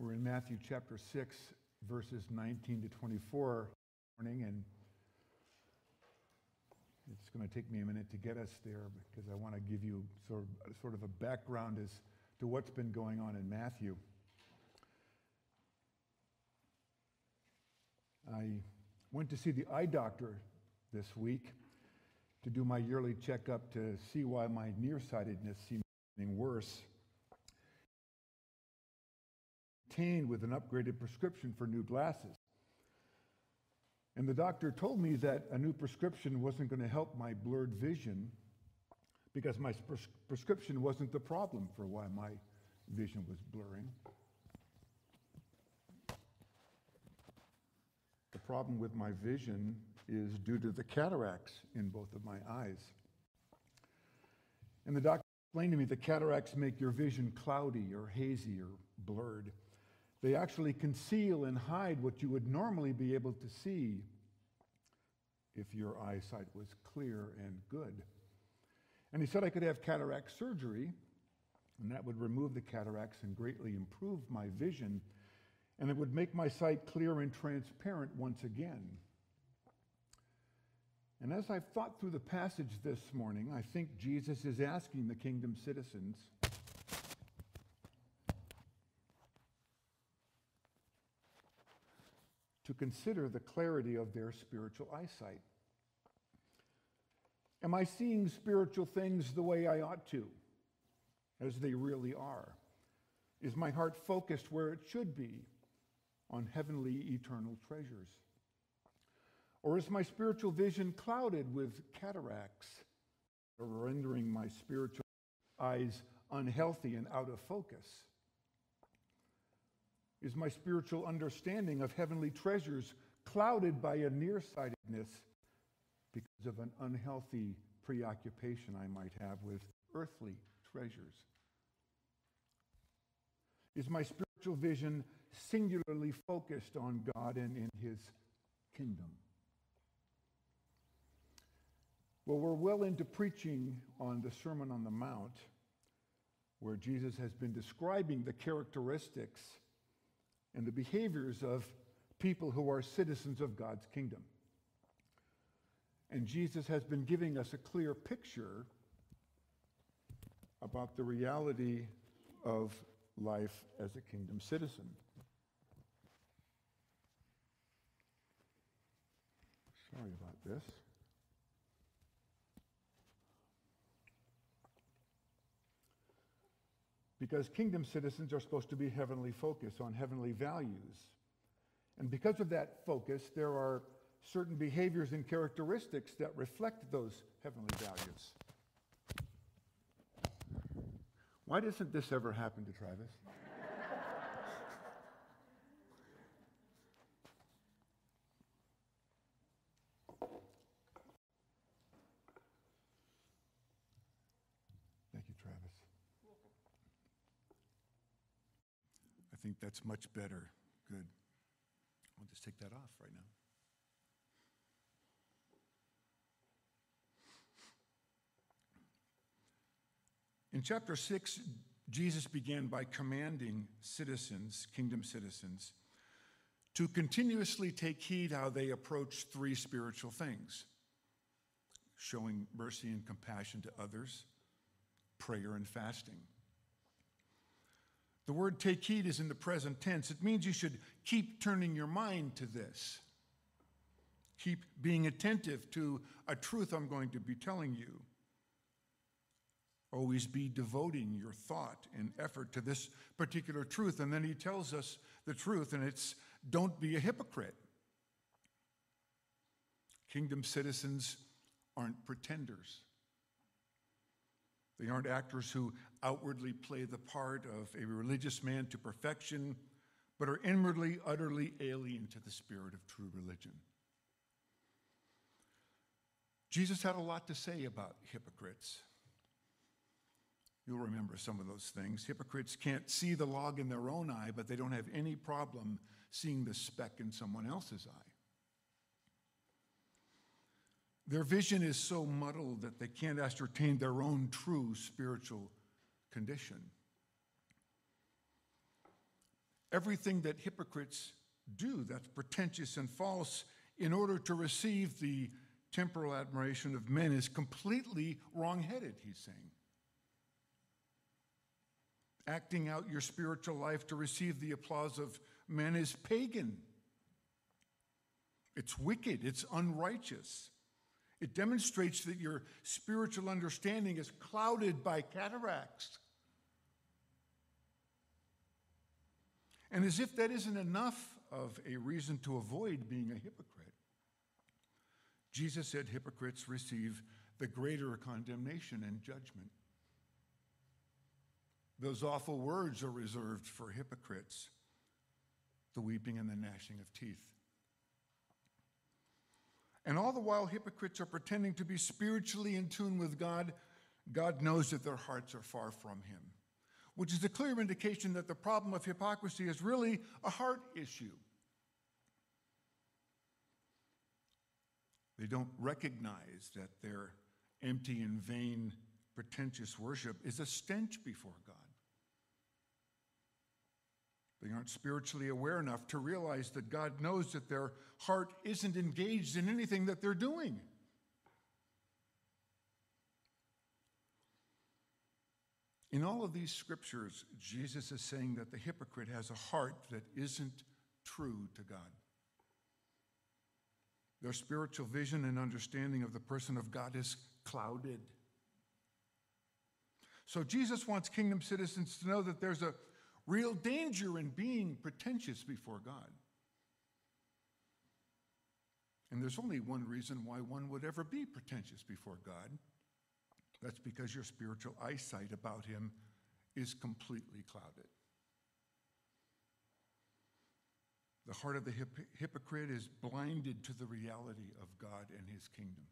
We're in Matthew chapter 6, verses 19 to 24 morning, and it's going to take me a minute to get us there because I want to give you sort of, sort of a background as to what's been going on in Matthew. I went to see the eye doctor this week to do my yearly checkup to see why my nearsightedness seemed getting worse. With an upgraded prescription for new glasses. And the doctor told me that a new prescription wasn't going to help my blurred vision because my pres- prescription wasn't the problem for why my vision was blurring. The problem with my vision is due to the cataracts in both of my eyes. And the doctor explained to me the cataracts make your vision cloudy or hazy or blurred. They actually conceal and hide what you would normally be able to see if your eyesight was clear and good. And he said I could have cataract surgery, and that would remove the cataracts and greatly improve my vision, and it would make my sight clear and transparent once again. And as I've thought through the passage this morning, I think Jesus is asking the kingdom citizens to consider the clarity of their spiritual eyesight. Am I seeing spiritual things the way I ought to, as they really are? Is my heart focused where it should be, on heavenly eternal treasures? Or is my spiritual vision clouded with cataracts, rendering my spiritual eyes unhealthy and out of focus? Is my spiritual understanding of heavenly treasures clouded by a nearsightedness because of an unhealthy preoccupation I might have with earthly treasures? Is my spiritual vision singularly focused on God and in His kingdom? Well, we're well into preaching on the Sermon on the Mount, where Jesus has been describing the characteristics and the behaviors of people who are citizens of God's kingdom. And Jesus has been giving us a clear picture about the reality of life as a kingdom citizen. Sorry about this. Because kingdom citizens are supposed to be heavenly focused on heavenly values. And because of that focus, there are certain behaviors and characteristics that reflect those heavenly values. Why doesn't this ever happen to Travis? Thank you, Travis. I think that's much better. Good. I'll just take that off right now. In chapter 6, Jesus began by commanding citizens, kingdom citizens, to continuously take heed how they approach three spiritual things showing mercy and compassion to others, prayer and fasting. The word take heed is in the present tense. It means you should keep turning your mind to this. Keep being attentive to a truth I'm going to be telling you. Always be devoting your thought and effort to this particular truth. And then he tells us the truth, and it's don't be a hypocrite. Kingdom citizens aren't pretenders. They aren't actors who outwardly play the part of a religious man to perfection, but are inwardly, utterly alien to the spirit of true religion. Jesus had a lot to say about hypocrites. You'll remember some of those things. Hypocrites can't see the log in their own eye, but they don't have any problem seeing the speck in someone else's eye. Their vision is so muddled that they can't ascertain their own true spiritual condition. everything that hypocrites do that's pretentious and false in order to receive the temporal admiration of men is completely wrong-headed, he's saying. Acting out your spiritual life to receive the applause of men is pagan. It's wicked, it's unrighteous. It demonstrates that your spiritual understanding is clouded by cataracts. And as if that isn't enough of a reason to avoid being a hypocrite, Jesus said hypocrites receive the greater condemnation and judgment. Those awful words are reserved for hypocrites the weeping and the gnashing of teeth. And all the while, hypocrites are pretending to be spiritually in tune with God. God knows that their hearts are far from Him, which is a clear indication that the problem of hypocrisy is really a heart issue. They don't recognize that their empty and vain, pretentious worship is a stench before God. They aren't spiritually aware enough to realize that God knows that their heart isn't engaged in anything that they're doing. In all of these scriptures, Jesus is saying that the hypocrite has a heart that isn't true to God. Their spiritual vision and understanding of the person of God is clouded. So Jesus wants kingdom citizens to know that there's a real danger in being pretentious before God. And there's only one reason why one would ever be pretentious before God. That's because your spiritual eyesight about Him is completely clouded. The heart of the hip- hypocrite is blinded to the reality of God and His kingdom.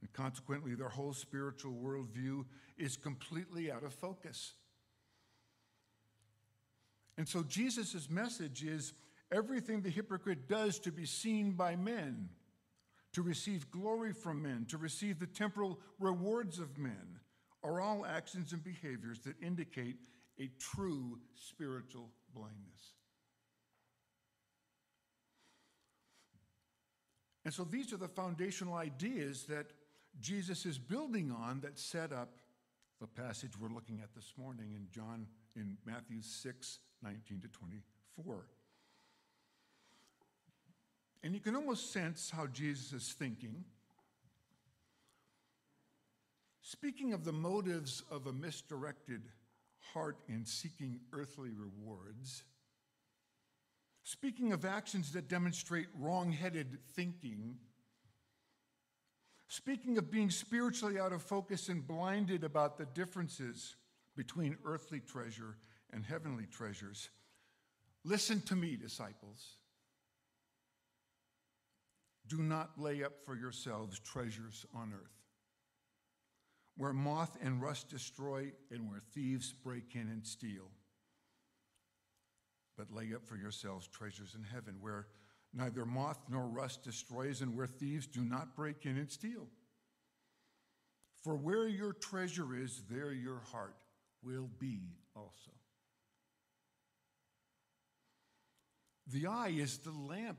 And consequently, their whole spiritual worldview is completely out of focus. And so Jesus' message is everything the hypocrite does to be seen by men, to receive glory from men, to receive the temporal rewards of men, are all actions and behaviors that indicate a true spiritual blindness. And so these are the foundational ideas that Jesus is building on that set up the passage we're looking at this morning in John in Matthew 6 19 to 24. And you can almost sense how Jesus is thinking. Speaking of the motives of a misdirected heart in seeking earthly rewards, speaking of actions that demonstrate wrong headed thinking, speaking of being spiritually out of focus and blinded about the differences between earthly treasure and heavenly treasures. Listen to me, disciples. Do not lay up for yourselves treasures on earth, where moth and rust destroy and where thieves break in and steal. But lay up for yourselves treasures in heaven, where neither moth nor rust destroys and where thieves do not break in and steal. For where your treasure is, there your heart will be also. The eye is the lamp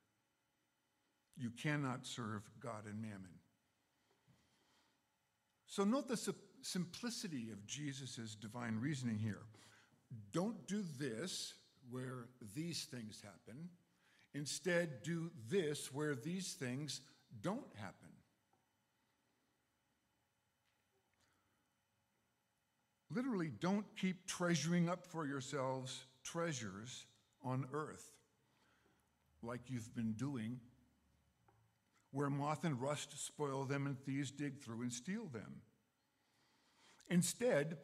You cannot serve God and mammon. So note the simplicity of Jesus' divine reasoning here. Don't do this where these things happen. Instead, do this where these things don't happen. Literally, don't keep treasuring up for yourselves treasures on earth like you've been doing where moth and rust spoil them and thieves dig through and steal them. Instead,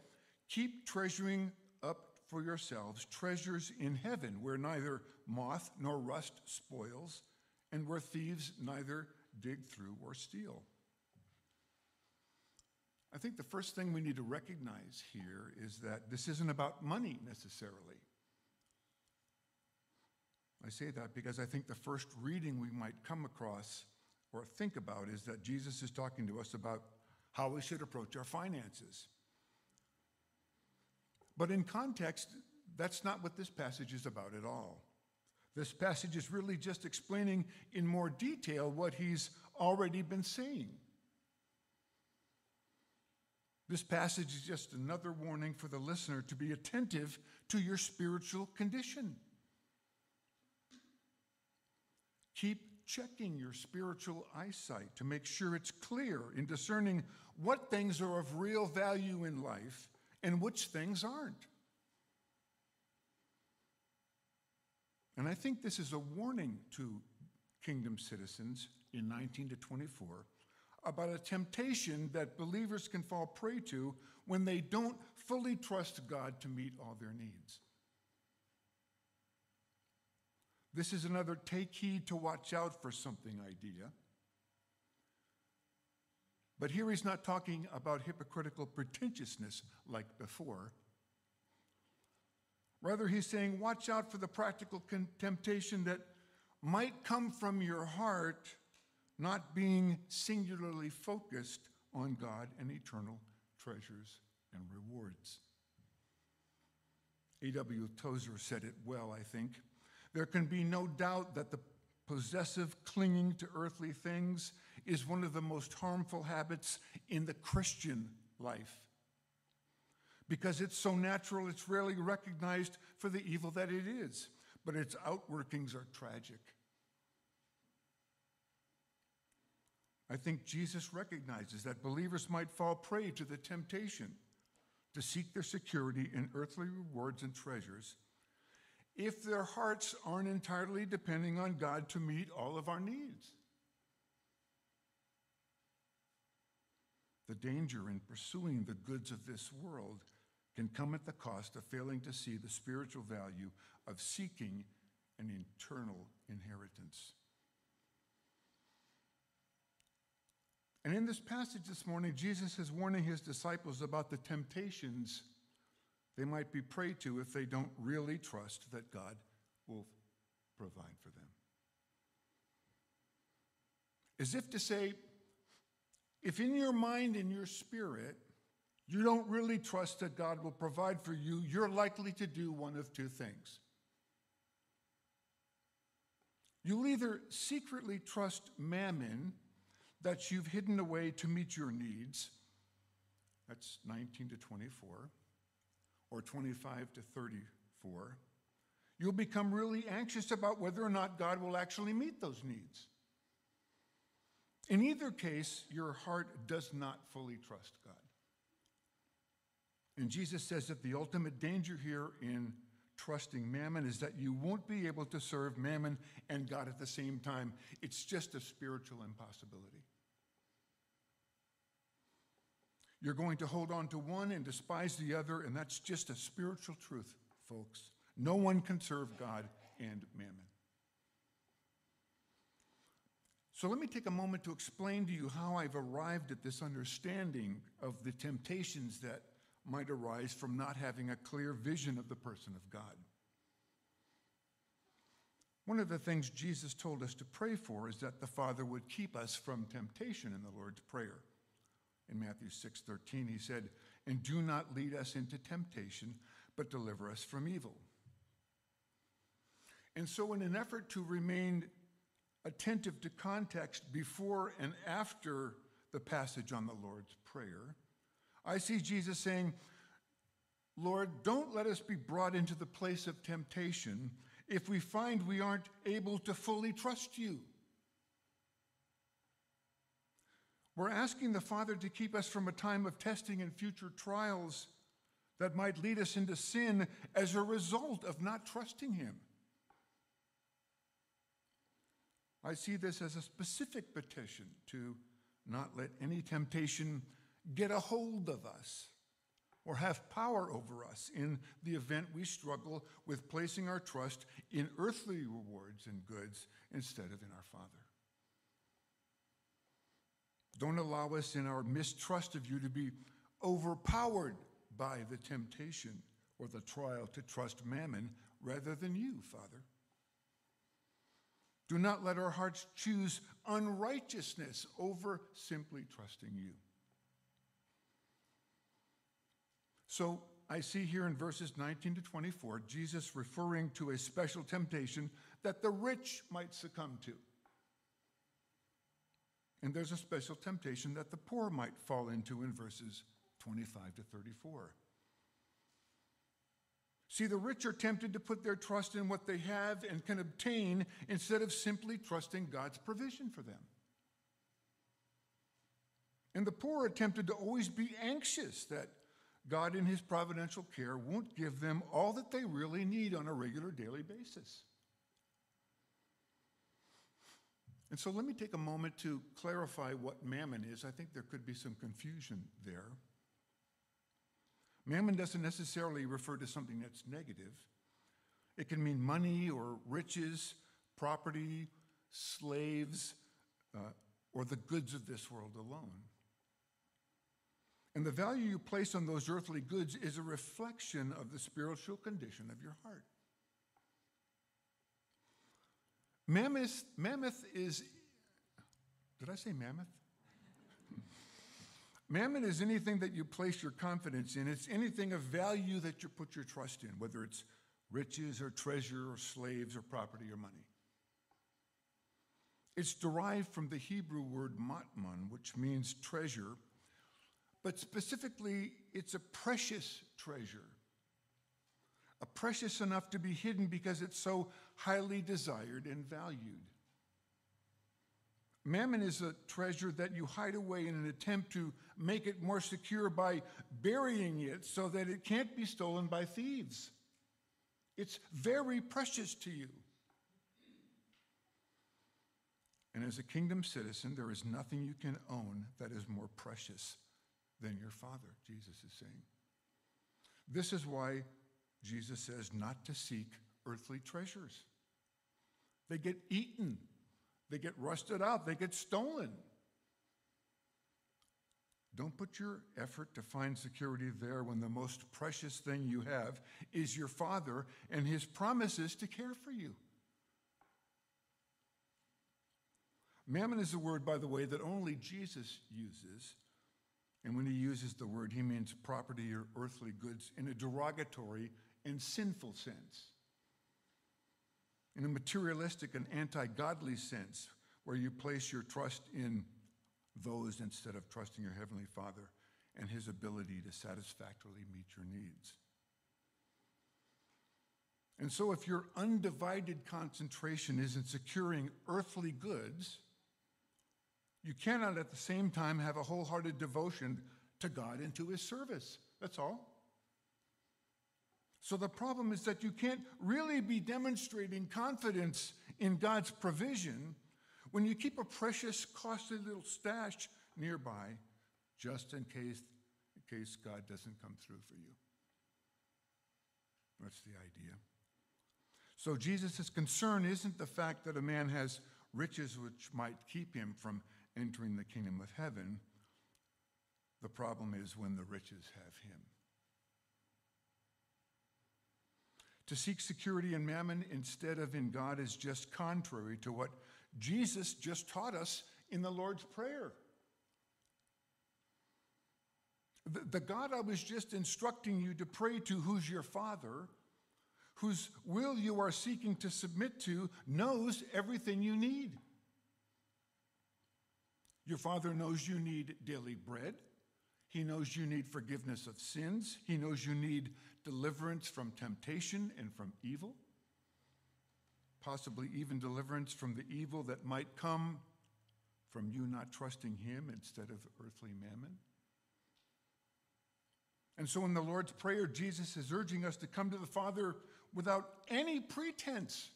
keep treasuring up for yourselves treasures in heaven where neither moth nor rust spoils and where thieves neither dig through or steal. I think the first thing we need to recognize here is that this isn't about money necessarily. I say that because I think the first reading we might come across or think about is that Jesus is talking to us about how we should approach our finances. But in context, that's not what this passage is about at all. This passage is really just explaining in more detail what he's already been saying. This passage is just another warning for the listener to be attentive to your spiritual condition. Keep checking your spiritual eyesight to make sure it's clear in discerning what things are of real value in life and which things aren't. And I think this is a warning to kingdom citizens in 19 to 24 about a temptation that believers can fall prey to when they don't fully trust God to meet all their needs. This is another take heed to watch out for something idea. But here he's not talking about hypocritical pretentiousness like before. Rather, he's saying, watch out for the practical temptation that might come from your heart not being singularly focused on God and eternal treasures and rewards. A.W. Tozer said it well, I think. There can be no doubt that the possessive clinging to earthly things is one of the most harmful habits in the Christian life. Because it's so natural, it's rarely recognized for the evil that it is, but its outworkings are tragic. I think Jesus recognizes that believers might fall prey to the temptation to seek their security in earthly rewards and treasures if their hearts aren't entirely depending on God to meet all of our needs. The danger in pursuing the goods of this world can come at the cost of failing to see the spiritual value of seeking an eternal inheritance. And in this passage this morning, Jesus is warning his disciples about the temptations they might be prayed to if they don't really trust that God will provide for them. As if to say, if in your mind and your spirit you don't really trust that God will provide for you, you're likely to do one of two things. You'll either secretly trust mammon that you've hidden away to meet your needs. That's 19 to 24, or 25 to 34. You'll become really anxious about whether or not God will actually meet those needs. In either case, your heart does not fully trust God. And Jesus says that the ultimate danger here in trusting mammon is that you won't be able to serve mammon and God at the same time. It's just a spiritual impossibility. You're going to hold on to one and despise the other, and that's just a spiritual truth, folks. No one can serve God and mammon. So let me take a moment to explain to you how I've arrived at this understanding of the temptations that might arise from not having a clear vision of the person of God. One of the things Jesus told us to pray for is that the Father would keep us from temptation in the Lord's Prayer. In Matthew 6:13 he said, "And do not lead us into temptation, but deliver us from evil." And so in an effort to remain attentive to context before and after the passage on the Lord's Prayer, I see Jesus saying, Lord, don't let us be brought into the place of temptation if we find we aren't able to fully trust you. We're asking the Father to keep us from a time of testing and future trials that might lead us into sin as a result of not trusting Him. I see this as a specific petition to not let any temptation get a hold of us or have power over us in the event we struggle with placing our trust in earthly rewards and goods instead of in our Father. Don't allow us in our mistrust of you to be overpowered by the temptation or the trial to trust mammon rather than you, Father. Do not let our hearts choose unrighteousness over simply trusting you. So I see here in verses 19 to 24, Jesus referring to a special temptation that the rich might succumb to. And there's a special temptation that the poor might fall into in verses 25 to 34. See, the rich are tempted to put their trust in what they have and can obtain instead of simply trusting God's provision for them. And the poor are tempted to always be anxious that God, in His providential care, won't give them all that they really need on a regular daily basis. And so let me take a moment to clarify what mammon is. I think there could be some confusion there. Mammon doesn't necessarily refer to something that's negative. It can mean money or riches, property, slaves, uh, or the goods of this world alone. And the value you place on those earthly goods is a reflection of the spiritual condition of your heart. Mammoth, mammoth is, did I say mammoth? Mammon is anything that you place your confidence in. It's anything of value that you put your trust in, whether it's riches or treasure or slaves or property or money. It's derived from the Hebrew word matmon, which means treasure, but specifically, it's a precious treasure. A precious enough to be hidden because it's so highly desired and valued. Mammon is a treasure that you hide away in an attempt to make it more secure by burying it so that it can't be stolen by thieves. It's very precious to you. And as a kingdom citizen, there is nothing you can own that is more precious than your Father, Jesus is saying. This is why Jesus says not to seek earthly treasures. They get eaten they get rusted out, they get stolen. Don't put your effort to find security there when the most precious thing you have is your Father and His promises to care for you. Mammon is a word, by the way, that only Jesus uses. And when he uses the word, he means property or earthly goods in a derogatory and sinful sense in a materialistic and anti godly sense, where you place your trust in those instead of trusting your Heavenly Father and His ability to satisfactorily meet your needs. And so, if your undivided concentration is in securing earthly goods, you cannot at the same time have a wholehearted devotion to God and to His service. That's all. So the problem is that you can't really be demonstrating confidence in God's provision when you keep a precious, costly little stash nearby just in case, in case God doesn't come through for you. That's the idea. So Jesus' concern isn't the fact that a man has riches which might keep him from entering the kingdom of heaven. The problem is when the riches have him. To seek security in mammon instead of in God is just contrary to what Jesus just taught us in the Lord's Prayer. The, the God I was just instructing you to pray to, who's your Father, whose will you are seeking to submit to, knows everything you need. Your Father knows you need daily bread. He knows you need forgiveness of sins. He knows you need deliverance from temptation and from evil, possibly even deliverance from the evil that might come from you not trusting Him instead of earthly mammon. And so in the Lord's Prayer, Jesus is urging us to come to the Father without any pretense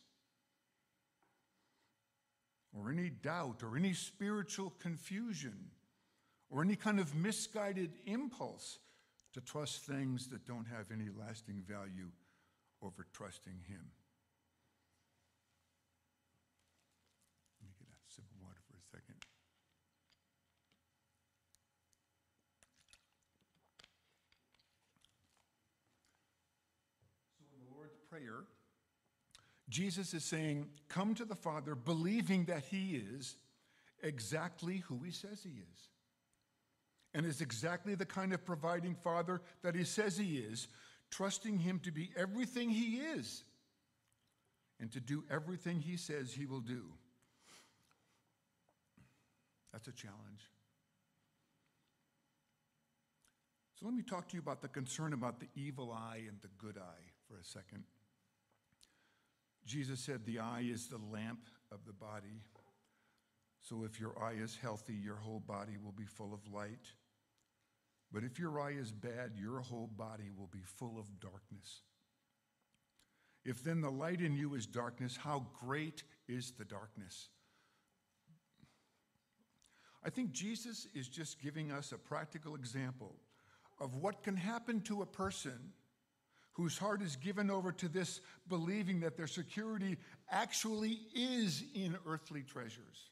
or any doubt or any spiritual confusion or any kind of misguided impulse to trust things that don't have any lasting value over trusting Him. Let me get a sip of water for a second. So, in the Lord's Prayer, Jesus is saying, Come to the Father believing that He is exactly who He says He is and is exactly the kind of providing father that he says he is, trusting him to be everything he is and to do everything he says he will do. That's a challenge. So let me talk to you about the concern about the evil eye and the good eye for a second. Jesus said the eye is the lamp of the body. So if your eye is healthy, your whole body will be full of light. But if your eye is bad, your whole body will be full of darkness. If then the light in you is darkness, how great is the darkness? I think Jesus is just giving us a practical example of what can happen to a person whose heart is given over to this believing that their security actually is in earthly treasures.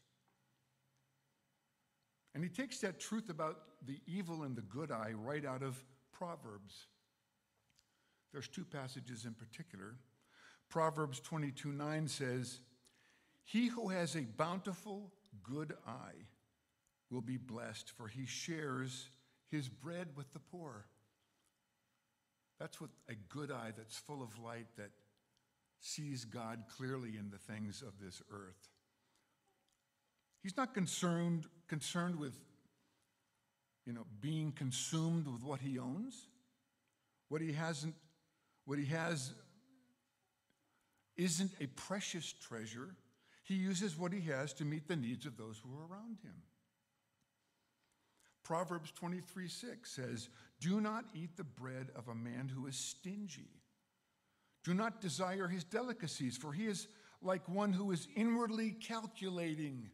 And he takes that truth about the evil and the good eye right out of Proverbs. There's two passages in particular. Proverbs 22 9 says, He who has a bountiful good eye will be blessed, for he shares his bread with the poor. That's what a good eye that's full of light that sees God clearly in the things of this earth. He's not concerned, concerned with you know, being consumed with what he owns. What he hasn't, what he has isn't a precious treasure. He uses what he has to meet the needs of those who are around him. Proverbs 23 6 says, Do not eat the bread of a man who is stingy. Do not desire his delicacies, for he is like one who is inwardly calculating.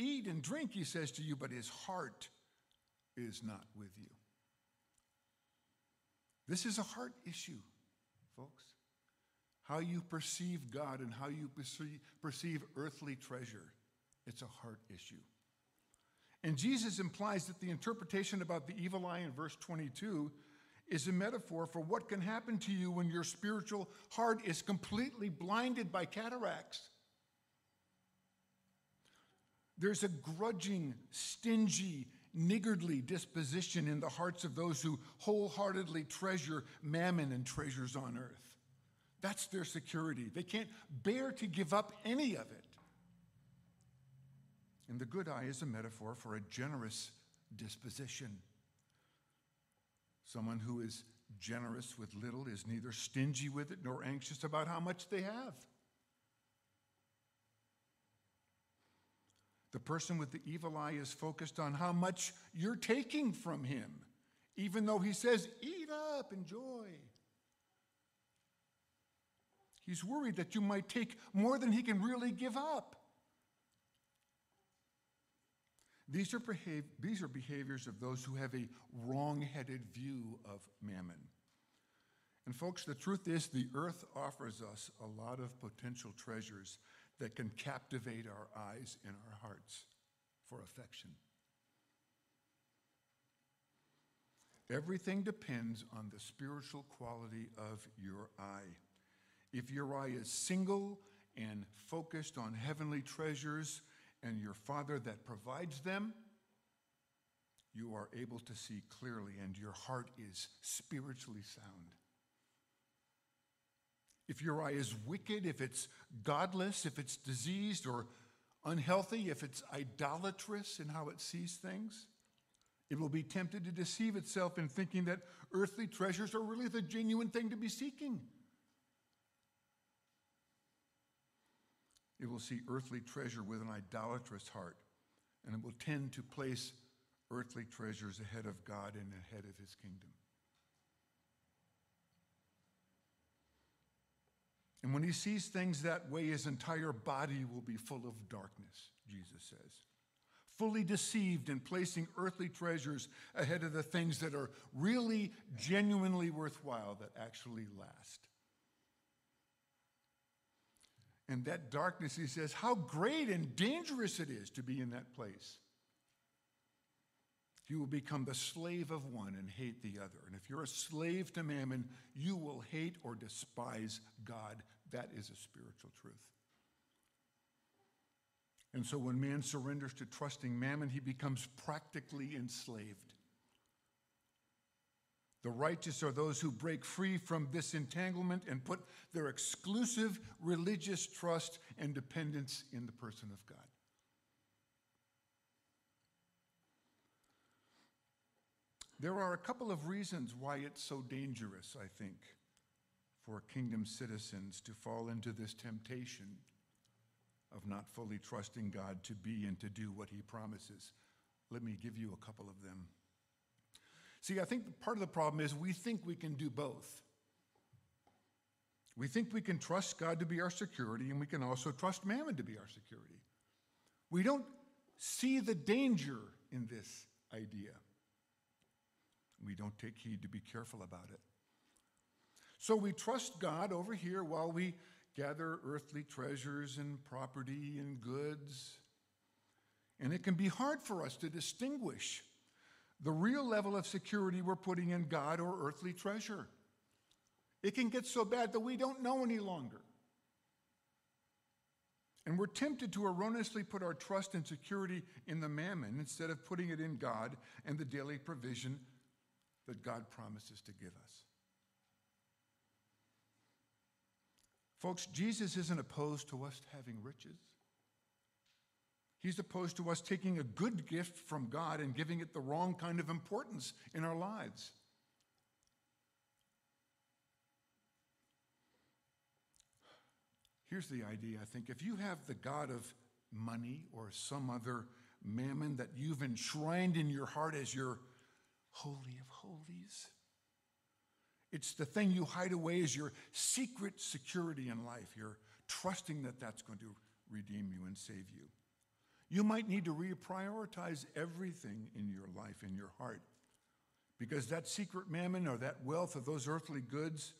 Eat and drink, he says to you, but his heart is not with you. This is a heart issue, folks. How you perceive God and how you perceive, earthly treasure, it's a heart issue. And Jesus implies that the interpretation about the evil eye in verse 22 is a metaphor for what can happen to you when your spiritual heart is completely blinded by cataracts. There's a grudging, stingy, niggardly disposition in the hearts of those who wholeheartedly treasure mammon and treasures on earth. That's their security. They can't bear to give up any of it. And the good eye is a metaphor for a generous disposition. Someone who is generous with little is neither stingy with it nor anxious about how much they have. The person with the evil eye is focused on how much you're taking from him, even though he says, Eat up, enjoy. He's worried that you might take more than he can really give up. These are, behave, these are behaviors of those who have a wrong headed view of mammon. And, folks, the truth is the earth offers us a lot of potential treasures that can captivate our eyes and our hearts for affection. Everything depends on the spiritual quality of your eye. If your eye is single and focused on heavenly treasures and your Father that provides them, you are able to see clearly and your heart is spiritually sound if your eye is wicked, if it's godless, if it's diseased or unhealthy, if it's idolatrous in how it sees things, it will be tempted to deceive itself in thinking that earthly treasures are really the genuine thing to be seeking. It will see earthly treasure with an idolatrous heart, and it will tend to place earthly treasures ahead of God and ahead of his kingdom. And when he sees things that way, his entire body will be full of darkness, Jesus says. fully deceived in placing earthly treasures ahead of the things that are really genuinely worthwhile that actually last. And that darkness, he says, how great and dangerous it is to be in that place. You will become the slave of one and hate the other. And if you're a slave to mammon, you will hate or despise God. That is a spiritual truth. And so when man surrenders to trusting mammon, he becomes practically enslaved. The righteous are those who break free from this entanglement and put their exclusive religious trust and dependence in the person of God. There are a couple of reasons why it's so dangerous, I think, for kingdom citizens to fall into this temptation of not fully trusting God to be and to do what he promises. Let me give you a couple of them. See, I think part of the problem is we think we can do both. We think we can trust God to be our security, and we can also trust mammon to be our security. We don't see the danger in this idea. We don't take heed to be careful about it. So we trust God over here while we gather earthly treasures and property and goods. And it can be hard for us to distinguish the real level of security we're putting in God or earthly treasure. It can get so bad that we don't know any longer. And we're tempted to erroneously put our trust and security in the mammon instead of putting it in God and the daily provision that God promises to give us. Folks, Jesus isn't opposed to us having riches. He's opposed to us taking a good gift from God and giving it the wrong kind of importance in our lives. Here's the idea I think if you have the God of money or some other mammon that you've enshrined in your heart as your holy of holies, it's the thing you hide away as your secret security in life. You're trusting that that's going to redeem you and save you. You might need to reprioritize everything in your life, in your heart, because that secret mammon or that wealth of those earthly goods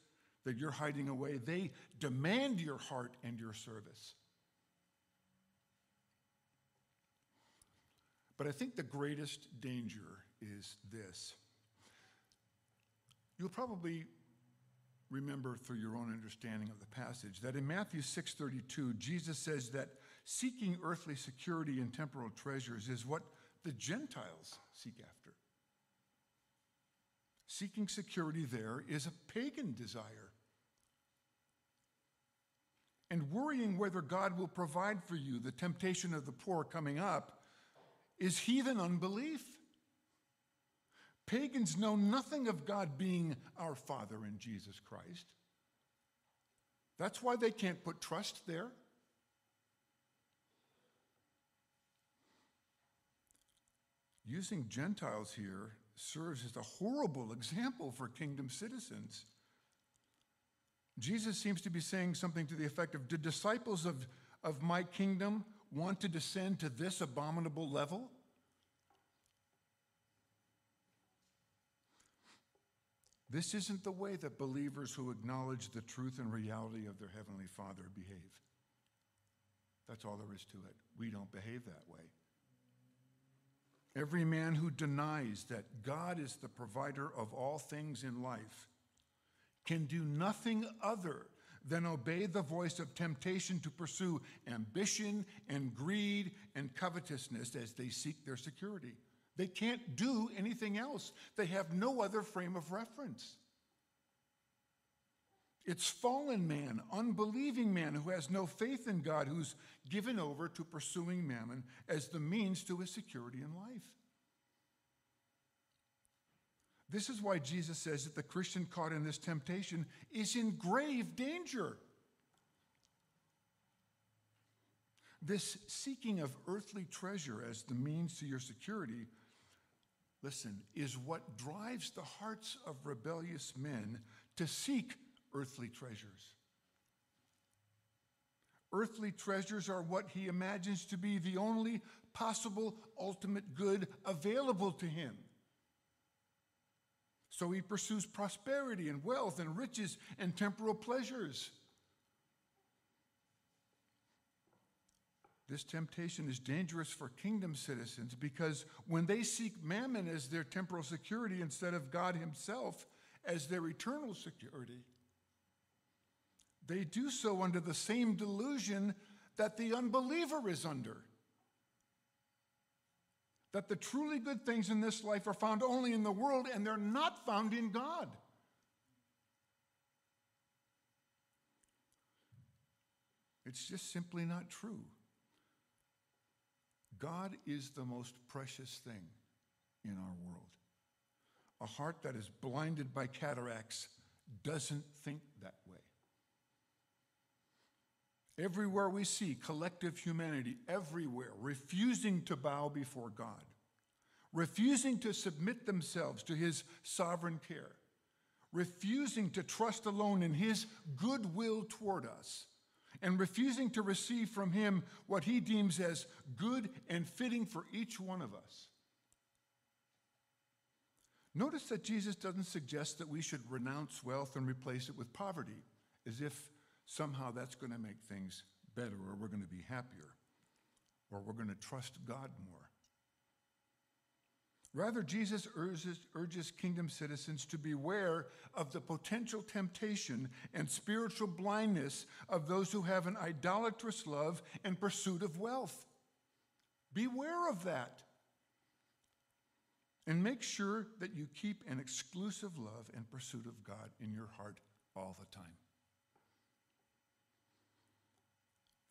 that you're hiding away, they demand your heart and your service. But I think the greatest danger is this You'll probably remember through your own understanding of the passage that in Matthew 6:32 Jesus says that seeking earthly security and temporal treasures is what the Gentiles seek after. Seeking security there is a pagan desire. And worrying whether God will provide for you the temptation of the poor coming up is heathen unbelief. Pagans know nothing of God being our Father in Jesus Christ. That's why they can't put trust there. Using Gentiles here serves as a horrible example for kingdom citizens. Jesus seems to be saying something to the effect of Do disciples of, of my kingdom want to descend to this abominable level? This isn't the way that believers who acknowledge the truth and reality of their Heavenly Father behave. That's all there is to it. We don't behave that way. Every man who denies that God is the provider of all things in life can do nothing other than obey the voice of temptation to pursue ambition and greed and covetousness as they seek their security. They can't do anything else. They have no other frame of reference. It's fallen man, unbelieving man who has no faith in God, who's given over to pursuing mammon as the means to his security in life. This is why Jesus says that the Christian caught in this temptation is in grave danger. This seeking of earthly treasure as the means to your security listen, is what drives the hearts of rebellious men to seek earthly treasures. Earthly treasures are what he imagines to be the only possible ultimate good available to him. So he pursues prosperity and wealth and riches and temporal pleasures. This temptation is dangerous for kingdom citizens because when they seek mammon as their temporal security instead of God Himself as their eternal security, they do so under the same delusion that the unbeliever is under. That the truly good things in this life are found only in the world and they're not found in God. It's just simply not true. God is the most precious thing in our world. A heart that is blinded by cataracts doesn't think that way. Everywhere we see collective humanity, everywhere, refusing to bow before God, refusing to submit themselves to His sovereign care, refusing to trust alone in His goodwill toward us, and refusing to receive from him what he deems as good and fitting for each one of us. Notice that Jesus doesn't suggest that we should renounce wealth and replace it with poverty, as if somehow that's going to make things better, or we're going to be happier, or we're going to trust God more. Rather, Jesus urges, urges, kingdom citizens to beware of the potential temptation and spiritual blindness of those who have an idolatrous love and pursuit of wealth. Beware of that. And make sure that you keep an exclusive love and pursuit of God in your heart all the time.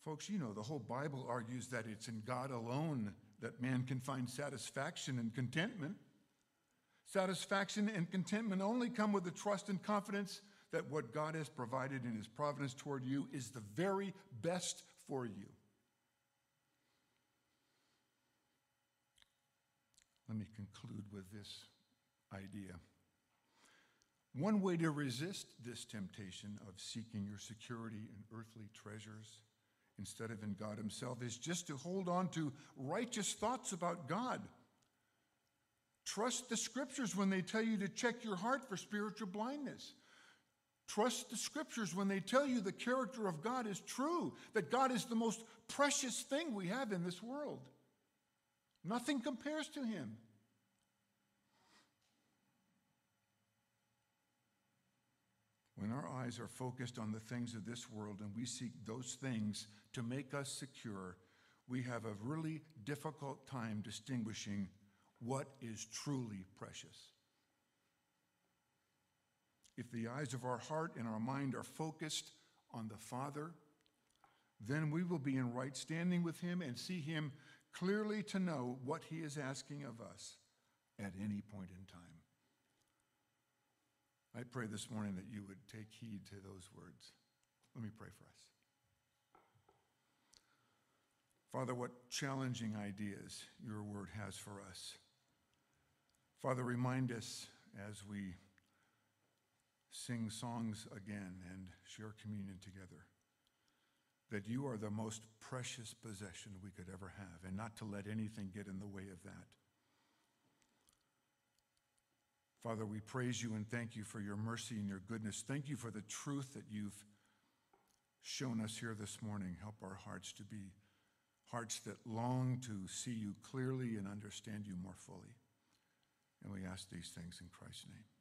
Folks, you know, the whole Bible argues that it's in God alone that man can find satisfaction and contentment. Satisfaction and contentment only come with the trust and confidence that what God has provided in his providence toward you is the very best for you. Let me conclude with this idea. One way to resist this temptation of seeking your security in earthly treasures instead of in God Himself is just to hold on to righteous thoughts about God. Trust the scriptures when they tell you to check your heart for spiritual blindness. Trust the scriptures when they tell you the character of God is true, that God is the most precious thing we have in this world. Nothing compares to Him. When our eyes are focused on the things of this world and we seek those things to make us secure, we have a really difficult time distinguishing what is truly precious. If the eyes of our heart and our mind are focused on the Father, then we will be in right standing with Him and see Him clearly to know what He is asking of us at any point in time. I pray this morning that you would take heed to those words. Let me pray for us. Father, what challenging ideas your word has for us. Father, remind us as we sing songs again and share communion together that you are the most precious possession we could ever have, and not to let anything get in the way of that. Father, we praise you and thank you for your mercy and your goodness. Thank you for the truth that you've shown us here this morning. Help our hearts to be hearts that long to see you clearly and understand you more fully. And we ask these things in Christ's name.